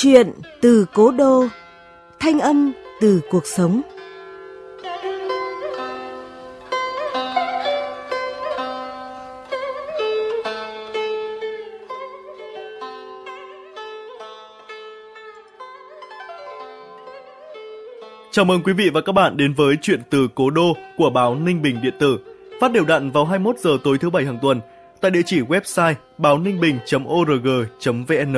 Chuyện từ cố đô, thanh âm từ cuộc sống. Chào mừng quý vị và các bạn đến với chuyện từ Cố Đô của báo Ninh Bình Điện tử, phát đều đặn vào 21 giờ tối thứ bảy hàng tuần tại địa chỉ website báo ninh bình.org.vn,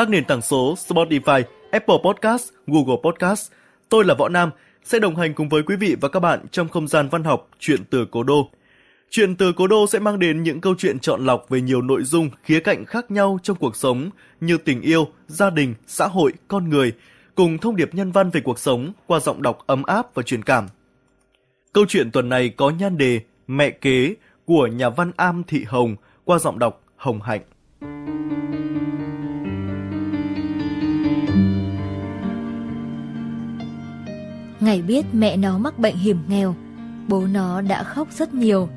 các nền tảng số Spotify, Apple Podcast, Google Podcast. Tôi là Võ Nam sẽ đồng hành cùng với quý vị và các bạn trong không gian văn học chuyện từ Cố Đô. Chuyện từ Cố Đô sẽ mang đến những câu chuyện chọn lọc về nhiều nội dung, khía cạnh khác nhau trong cuộc sống như tình yêu, gia đình, xã hội, con người – cùng thông điệp nhân văn về cuộc sống qua giọng đọc ấm áp và truyền cảm. Câu chuyện tuần này có nhan đề Mẹ kế của nhà văn Am Thị Hồng qua giọng đọc Hồng Hạnh. Ngày biết mẹ nó mắc bệnh hiểm nghèo, bố nó đã khóc rất nhiều.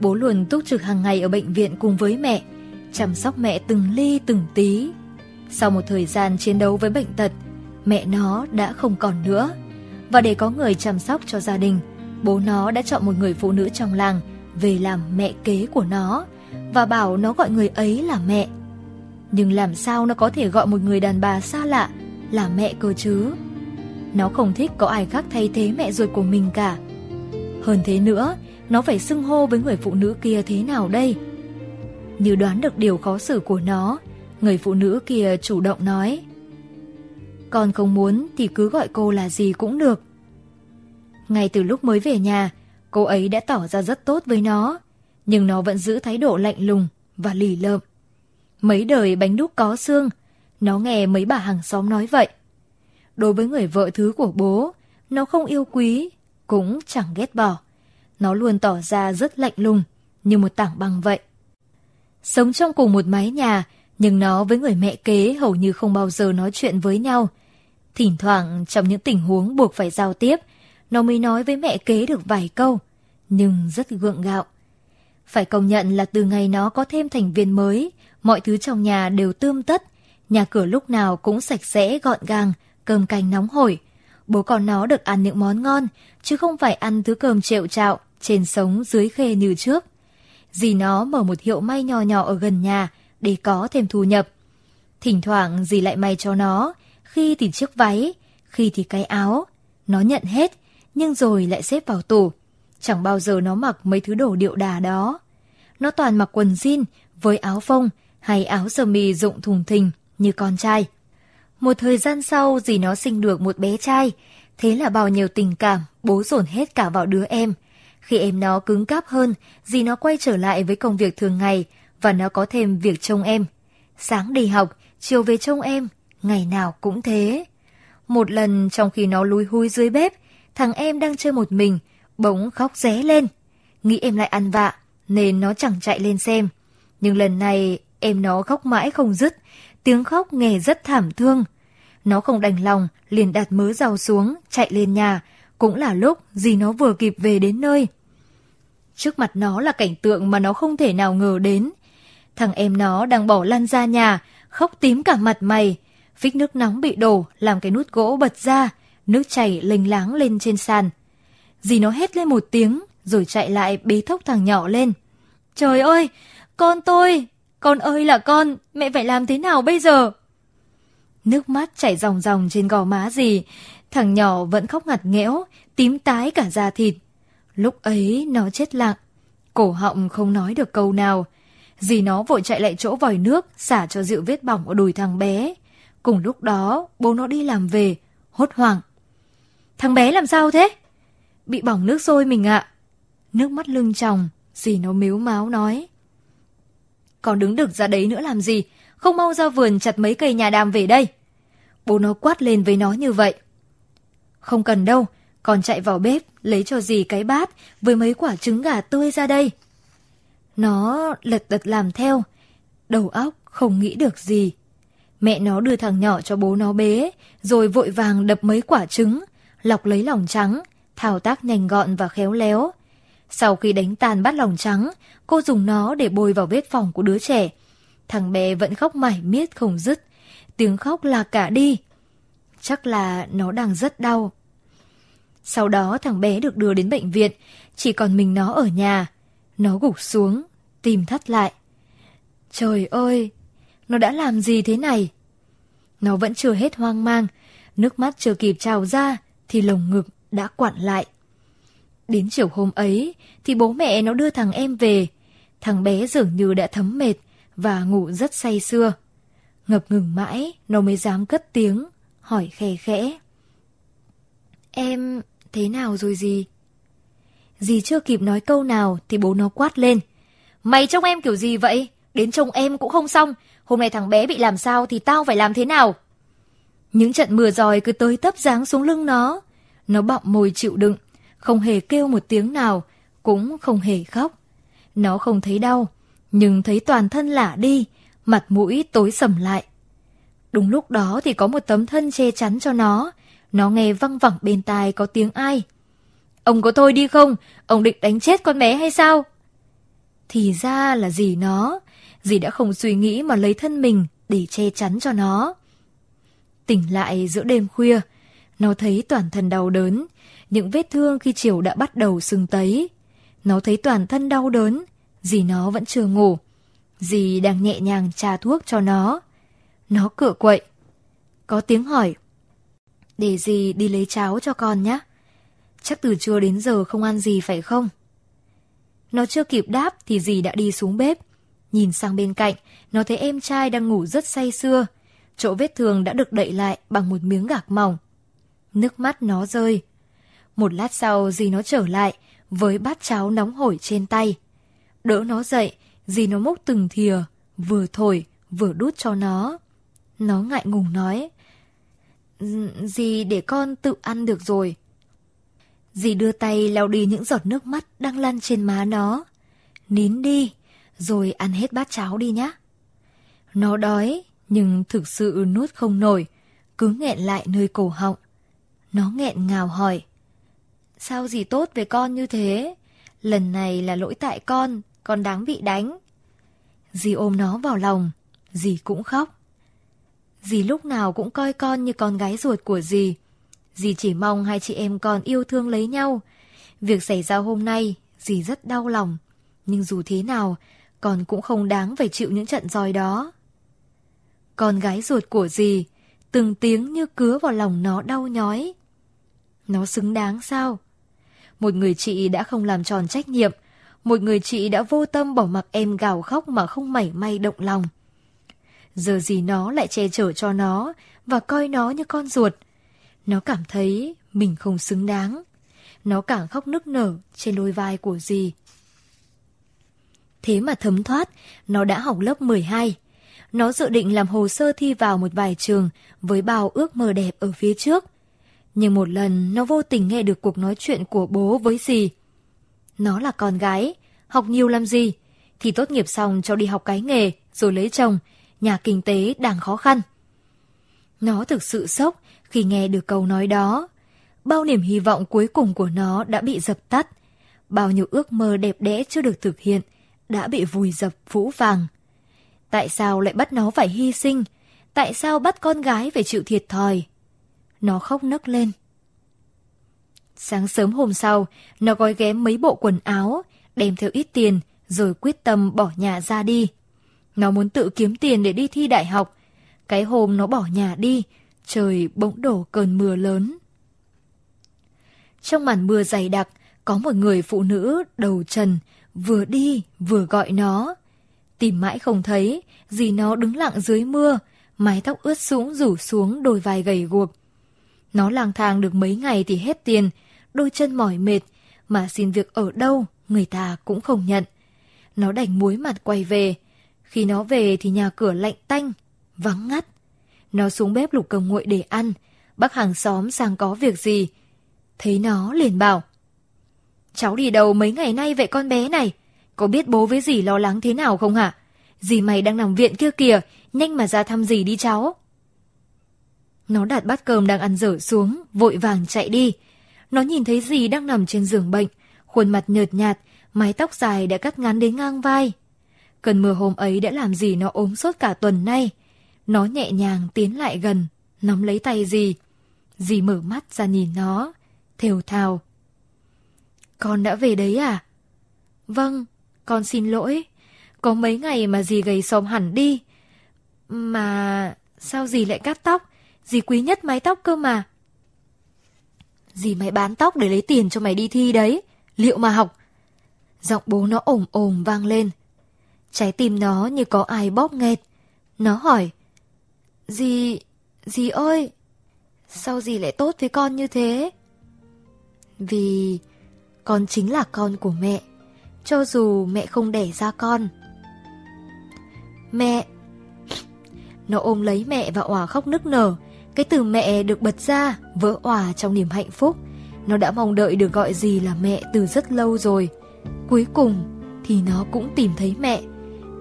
Bố luôn túc trực hàng ngày ở bệnh viện cùng với mẹ, chăm sóc mẹ từng ly từng tí. Sau một thời gian chiến đấu với bệnh tật, mẹ nó đã không còn nữa. Và để có người chăm sóc cho gia đình, bố nó đã chọn một người phụ nữ trong làng về làm mẹ kế của nó và bảo nó gọi người ấy là mẹ. Nhưng làm sao nó có thể gọi một người đàn bà xa lạ là mẹ cơ chứ? Nó không thích có ai khác thay thế mẹ ruột của mình cả. Hơn thế nữa, nó phải xưng hô với người phụ nữ kia thế nào đây? Như đoán được điều khó xử của nó, người phụ nữ kia chủ động nói con không muốn thì cứ gọi cô là gì cũng được. Ngay từ lúc mới về nhà, cô ấy đã tỏ ra rất tốt với nó, nhưng nó vẫn giữ thái độ lạnh lùng và lì lợm. Mấy đời bánh đúc có xương, nó nghe mấy bà hàng xóm nói vậy. Đối với người vợ thứ của bố, nó không yêu quý, cũng chẳng ghét bỏ. Nó luôn tỏ ra rất lạnh lùng, như một tảng băng vậy. Sống trong cùng một mái nhà, nhưng nó với người mẹ kế hầu như không bao giờ nói chuyện với nhau. Thỉnh thoảng trong những tình huống buộc phải giao tiếp, nó mới nói với mẹ kế được vài câu, nhưng rất gượng gạo. Phải công nhận là từ ngày nó có thêm thành viên mới, mọi thứ trong nhà đều tươm tất, nhà cửa lúc nào cũng sạch sẽ gọn gàng, cơm canh nóng hổi. Bố con nó được ăn những món ngon, chứ không phải ăn thứ cơm trệu trạo, trên sống dưới khê như trước. Dì nó mở một hiệu may nhỏ nhỏ ở gần nhà, để có thêm thu nhập. Thỉnh thoảng dì lại may cho nó, khi thì chiếc váy, khi thì cái áo. Nó nhận hết, nhưng rồi lại xếp vào tủ. Chẳng bao giờ nó mặc mấy thứ đồ điệu đà đó. Nó toàn mặc quần jean với áo phông hay áo sơ mi rụng thùng thình như con trai. Một thời gian sau dì nó sinh được một bé trai, thế là bao nhiêu tình cảm bố dồn hết cả vào đứa em. Khi em nó cứng cáp hơn, dì nó quay trở lại với công việc thường ngày, và nó có thêm việc trông em. Sáng đi học, chiều về trông em, ngày nào cũng thế. Một lần trong khi nó lúi húi dưới bếp, thằng em đang chơi một mình, bỗng khóc ré lên. Nghĩ em lại ăn vạ, nên nó chẳng chạy lên xem. Nhưng lần này em nó khóc mãi không dứt, tiếng khóc nghe rất thảm thương. Nó không đành lòng, liền đặt mớ rau xuống, chạy lên nhà, cũng là lúc gì nó vừa kịp về đến nơi. Trước mặt nó là cảnh tượng mà nó không thể nào ngờ đến. Thằng em nó đang bỏ lăn ra nhà, khóc tím cả mặt mày. Phích nước nóng bị đổ, làm cái nút gỗ bật ra, nước chảy lênh láng lên trên sàn. Dì nó hét lên một tiếng, rồi chạy lại bế thốc thằng nhỏ lên. Trời ơi, con tôi, con ơi là con, mẹ phải làm thế nào bây giờ? Nước mắt chảy ròng ròng trên gò má gì thằng nhỏ vẫn khóc ngặt nghẽo, tím tái cả da thịt. Lúc ấy nó chết lặng, cổ họng không nói được câu nào, Dì nó vội chạy lại chỗ vòi nước, xả cho rượu vết bỏng ở đùi thằng bé. Cùng lúc đó, bố nó đi làm về, hốt hoảng. Thằng bé làm sao thế? Bị bỏng nước sôi mình ạ. Nước mắt lưng tròng, dì nó miếu máu nói. Còn đứng được ra đấy nữa làm gì? Không mau ra vườn chặt mấy cây nhà đàm về đây. Bố nó quát lên với nó như vậy. Không cần đâu, còn chạy vào bếp lấy cho dì cái bát với mấy quả trứng gà tươi ra đây. Nó lật đật làm theo, đầu óc không nghĩ được gì. Mẹ nó đưa thằng nhỏ cho bố nó bế, rồi vội vàng đập mấy quả trứng, lọc lấy lòng trắng, thao tác nhanh gọn và khéo léo. Sau khi đánh tàn bát lòng trắng, cô dùng nó để bôi vào vết phòng của đứa trẻ. Thằng bé vẫn khóc mải miết không dứt. tiếng khóc là cả đi. Chắc là nó đang rất đau. Sau đó thằng bé được đưa đến bệnh viện, chỉ còn mình nó ở nhà. Nó gục xuống, tìm thắt lại. Trời ơi, nó đã làm gì thế này? Nó vẫn chưa hết hoang mang, nước mắt chưa kịp trào ra thì lồng ngực đã quặn lại. Đến chiều hôm ấy thì bố mẹ nó đưa thằng em về. Thằng bé dường như đã thấm mệt và ngủ rất say sưa. Ngập ngừng mãi, nó mới dám cất tiếng, hỏi khe khẽ. Em thế nào rồi gì? Dì chưa kịp nói câu nào thì bố nó quát lên. Mày trông em kiểu gì vậy? Đến trông em cũng không xong. Hôm nay thằng bé bị làm sao thì tao phải làm thế nào? Những trận mưa giòi cứ tới tấp giáng xuống lưng nó. Nó bọng môi chịu đựng, không hề kêu một tiếng nào, cũng không hề khóc. Nó không thấy đau, nhưng thấy toàn thân lả đi, mặt mũi tối sầm lại. Đúng lúc đó thì có một tấm thân che chắn cho nó, nó nghe văng vẳng bên tai có tiếng ai. Ông có thôi đi không? Ông định đánh chết con bé hay sao? Thì ra là gì nó, dì đã không suy nghĩ mà lấy thân mình để che chắn cho nó. Tỉnh lại giữa đêm khuya, nó thấy toàn thân đau đớn, những vết thương khi chiều đã bắt đầu sưng tấy. Nó thấy toàn thân đau đớn, dì nó vẫn chưa ngủ. Dì đang nhẹ nhàng trà thuốc cho nó. Nó cựa quậy. Có tiếng hỏi. Để dì đi lấy cháo cho con nhé. Chắc từ trưa đến giờ không ăn gì phải không? Nó chưa kịp đáp thì dì đã đi xuống bếp. Nhìn sang bên cạnh, nó thấy em trai đang ngủ rất say sưa. Chỗ vết thương đã được đậy lại bằng một miếng gạc mỏng. Nước mắt nó rơi. Một lát sau dì nó trở lại với bát cháo nóng hổi trên tay. Đỡ nó dậy, dì nó múc từng thìa, vừa thổi, vừa đút cho nó. Nó ngại ngùng nói. Dì để con tự ăn được rồi. Dì đưa tay lau đi những giọt nước mắt đang lăn trên má nó. Nín đi, rồi ăn hết bát cháo đi nhá. Nó đói, nhưng thực sự nuốt không nổi, cứ nghẹn lại nơi cổ họng. Nó nghẹn ngào hỏi. Sao gì tốt về con như thế? Lần này là lỗi tại con, con đáng bị đánh. Dì ôm nó vào lòng, dì cũng khóc. Dì lúc nào cũng coi con như con gái ruột của dì. Dì chỉ mong hai chị em con yêu thương lấy nhau. Việc xảy ra hôm nay, dì rất đau lòng. Nhưng dù thế nào, con cũng không đáng phải chịu những trận roi đó. Con gái ruột của dì, từng tiếng như cứa vào lòng nó đau nhói. Nó xứng đáng sao? Một người chị đã không làm tròn trách nhiệm, một người chị đã vô tâm bỏ mặc em gào khóc mà không mảy may động lòng. Giờ gì nó lại che chở cho nó và coi nó như con ruột. Nó cảm thấy mình không xứng đáng. Nó càng khóc nức nở trên đôi vai của dì. Thế mà thấm thoát, nó đã học lớp 12. Nó dự định làm hồ sơ thi vào một vài trường với bao ước mơ đẹp ở phía trước. Nhưng một lần nó vô tình nghe được cuộc nói chuyện của bố với dì. Nó là con gái, học nhiều làm gì? Thì tốt nghiệp xong cho đi học cái nghề, rồi lấy chồng, nhà kinh tế đang khó khăn. Nó thực sự sốc khi nghe được câu nói đó. Bao niềm hy vọng cuối cùng của nó đã bị dập tắt. Bao nhiêu ước mơ đẹp đẽ chưa được thực hiện đã bị vùi dập vũ vàng. Tại sao lại bắt nó phải hy sinh? Tại sao bắt con gái phải chịu thiệt thòi? Nó khóc nấc lên. Sáng sớm hôm sau, nó gói ghém mấy bộ quần áo, đem theo ít tiền, rồi quyết tâm bỏ nhà ra đi. Nó muốn tự kiếm tiền để đi thi đại học. Cái hôm nó bỏ nhà đi, trời bỗng đổ cơn mưa lớn. Trong màn mưa dày đặc, có một người phụ nữ đầu trần, vừa đi vừa gọi nó. Tìm mãi không thấy, gì nó đứng lặng dưới mưa, mái tóc ướt sũng rủ xuống đôi vai gầy guộc. Nó lang thang được mấy ngày thì hết tiền, đôi chân mỏi mệt, mà xin việc ở đâu người ta cũng không nhận. Nó đành muối mặt quay về. Khi nó về thì nhà cửa lạnh tanh, vắng ngắt. Nó xuống bếp lục cầm nguội để ăn, bác hàng xóm sang có việc gì. Thấy nó liền bảo. Cháu đi đâu mấy ngày nay vậy con bé này? Có biết bố với dì lo lắng thế nào không hả? Dì mày đang nằm viện kia kìa, nhanh mà ra thăm dì đi cháu. Nó đặt bát cơm đang ăn dở xuống, vội vàng chạy đi. Nó nhìn thấy dì đang nằm trên giường bệnh, khuôn mặt nhợt nhạt, mái tóc dài đã cắt ngắn đến ngang vai. Cơn mưa hôm ấy đã làm dì nó ốm sốt cả tuần nay. Nó nhẹ nhàng tiến lại gần, nắm lấy tay dì. Dì mở mắt ra nhìn nó, thều thào. Con đã về đấy à? Vâng, con xin lỗi. Có mấy ngày mà dì gầy xóm hẳn đi. Mà sao dì lại cắt tóc? Dì quý nhất mái tóc cơ mà. Dì mày bán tóc để lấy tiền cho mày đi thi đấy. Liệu mà học? Giọng bố nó ồm ồm vang lên. Trái tim nó như có ai bóp nghẹt. Nó hỏi. Dì, dì ơi, sao dì lại tốt với con như thế? Vì con chính là con của mẹ, cho dù mẹ không đẻ ra con. Mẹ! Nó ôm lấy mẹ và òa khóc nức nở. Cái từ mẹ được bật ra, vỡ òa trong niềm hạnh phúc. Nó đã mong đợi được gọi gì là mẹ từ rất lâu rồi. Cuối cùng thì nó cũng tìm thấy mẹ.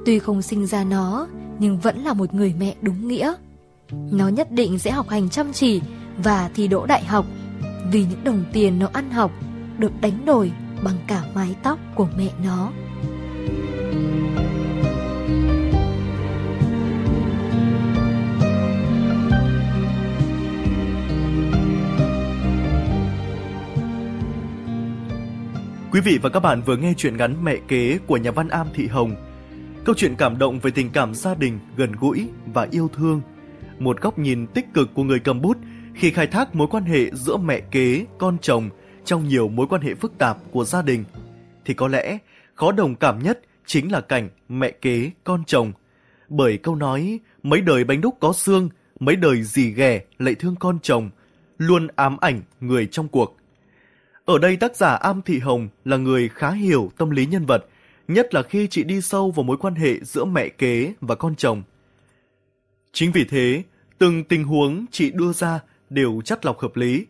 Tuy không sinh ra nó, nhưng vẫn là một người mẹ đúng nghĩa. Nó nhất định sẽ học hành chăm chỉ và thi đỗ đại học vì những đồng tiền nó ăn học được đánh đổi bằng cả mái tóc của mẹ nó. Quý vị và các bạn vừa nghe chuyện ngắn Mẹ kế của nhà văn Am Thị Hồng. Câu chuyện cảm động về tình cảm gia đình, gần gũi và yêu thương. Một góc nhìn tích cực của người cầm bút khi khai thác mối quan hệ giữa mẹ kế, con chồng trong nhiều mối quan hệ phức tạp của gia đình. Thì có lẽ khó đồng cảm nhất chính là cảnh mẹ kế, con chồng. Bởi câu nói mấy đời bánh đúc có xương, mấy đời dì ghẻ lại thương con chồng, luôn ám ảnh người trong cuộc. Ở đây tác giả Am Thị Hồng là người khá hiểu tâm lý nhân vật, nhất là khi chị đi sâu vào mối quan hệ giữa mẹ kế và con chồng. Chính vì thế, từng tình huống chị đưa ra đều chắt lọc hợp lý.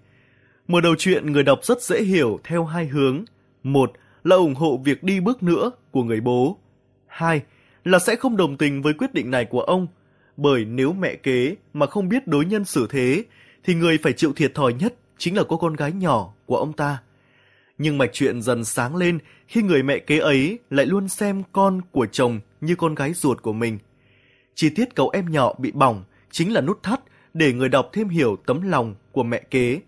Mở đầu chuyện người đọc rất dễ hiểu theo hai hướng. Một là ủng hộ việc đi bước nữa của người bố. Hai là sẽ không đồng tình với quyết định này của ông, bởi nếu mẹ kế mà không biết đối nhân xử thế, thì người phải chịu thiệt thòi nhất chính là cô con gái nhỏ của ông ta. Nhưng mạch chuyện dần sáng lên khi người mẹ kế ấy lại luôn xem con của chồng như con gái ruột của mình. Chi tiết cậu em nhỏ bị bỏng chính là nút thắt để người đọc thêm hiểu tấm lòng của mẹ kế.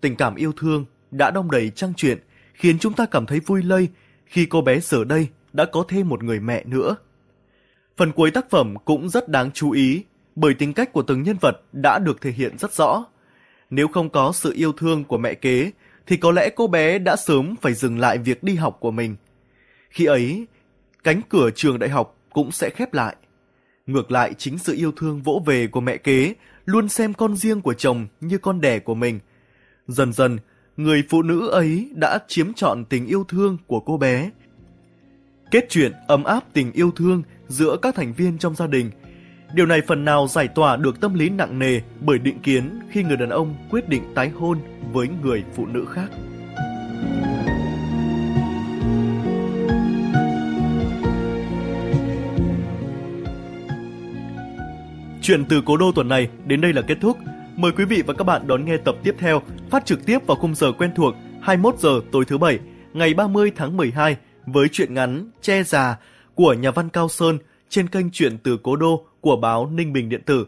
Tình cảm yêu thương đã đong đầy trang truyện khiến chúng ta cảm thấy vui lây khi cô bé giờ đây đã có thêm một người mẹ nữa. Phần cuối tác phẩm cũng rất đáng chú ý bởi tính cách của từng nhân vật đã được thể hiện rất rõ. Nếu không có sự yêu thương của mẹ kế, thì có lẽ cô bé đã sớm phải dừng lại việc đi học của mình. Khi ấy, cánh cửa trường đại học cũng sẽ khép lại. Ngược lại chính sự yêu thương vỗ về của mẹ kế luôn xem con riêng của chồng như con đẻ của mình. Dần dần, người phụ nữ ấy đã chiếm trọn tình yêu thương của cô bé. Kết chuyện ấm áp tình yêu thương giữa các thành viên trong gia đình – Điều này phần nào giải tỏa được tâm lý nặng nề bởi định kiến khi người đàn ông quyết định tái hôn với người phụ nữ khác. Chuyện từ cố đô tuần này đến đây là kết thúc. Mời quý vị và các bạn đón nghe tập tiếp theo, phát trực tiếp vào khung giờ quen thuộc 21 giờ tối thứ bảy, ngày 30 tháng 12 với truyện ngắn Che già của nhà văn Cao Sơn trên kênh Chuyện từ Cố Đô của báo Ninh Bình Điện tử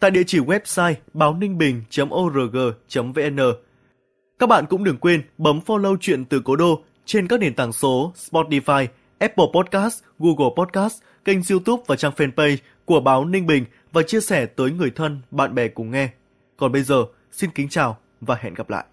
tại địa chỉ website báo ninh bình.org.vn. Các bạn cũng đừng quên bấm follow chuyện từ cố đô trên các nền tảng số Spotify, Apple Podcast, Google Podcast, kênh YouTube và trang fanpage của báo Ninh Bình và chia sẻ tới người thân, bạn bè cùng nghe. Còn bây giờ, xin kính chào và hẹn gặp lại.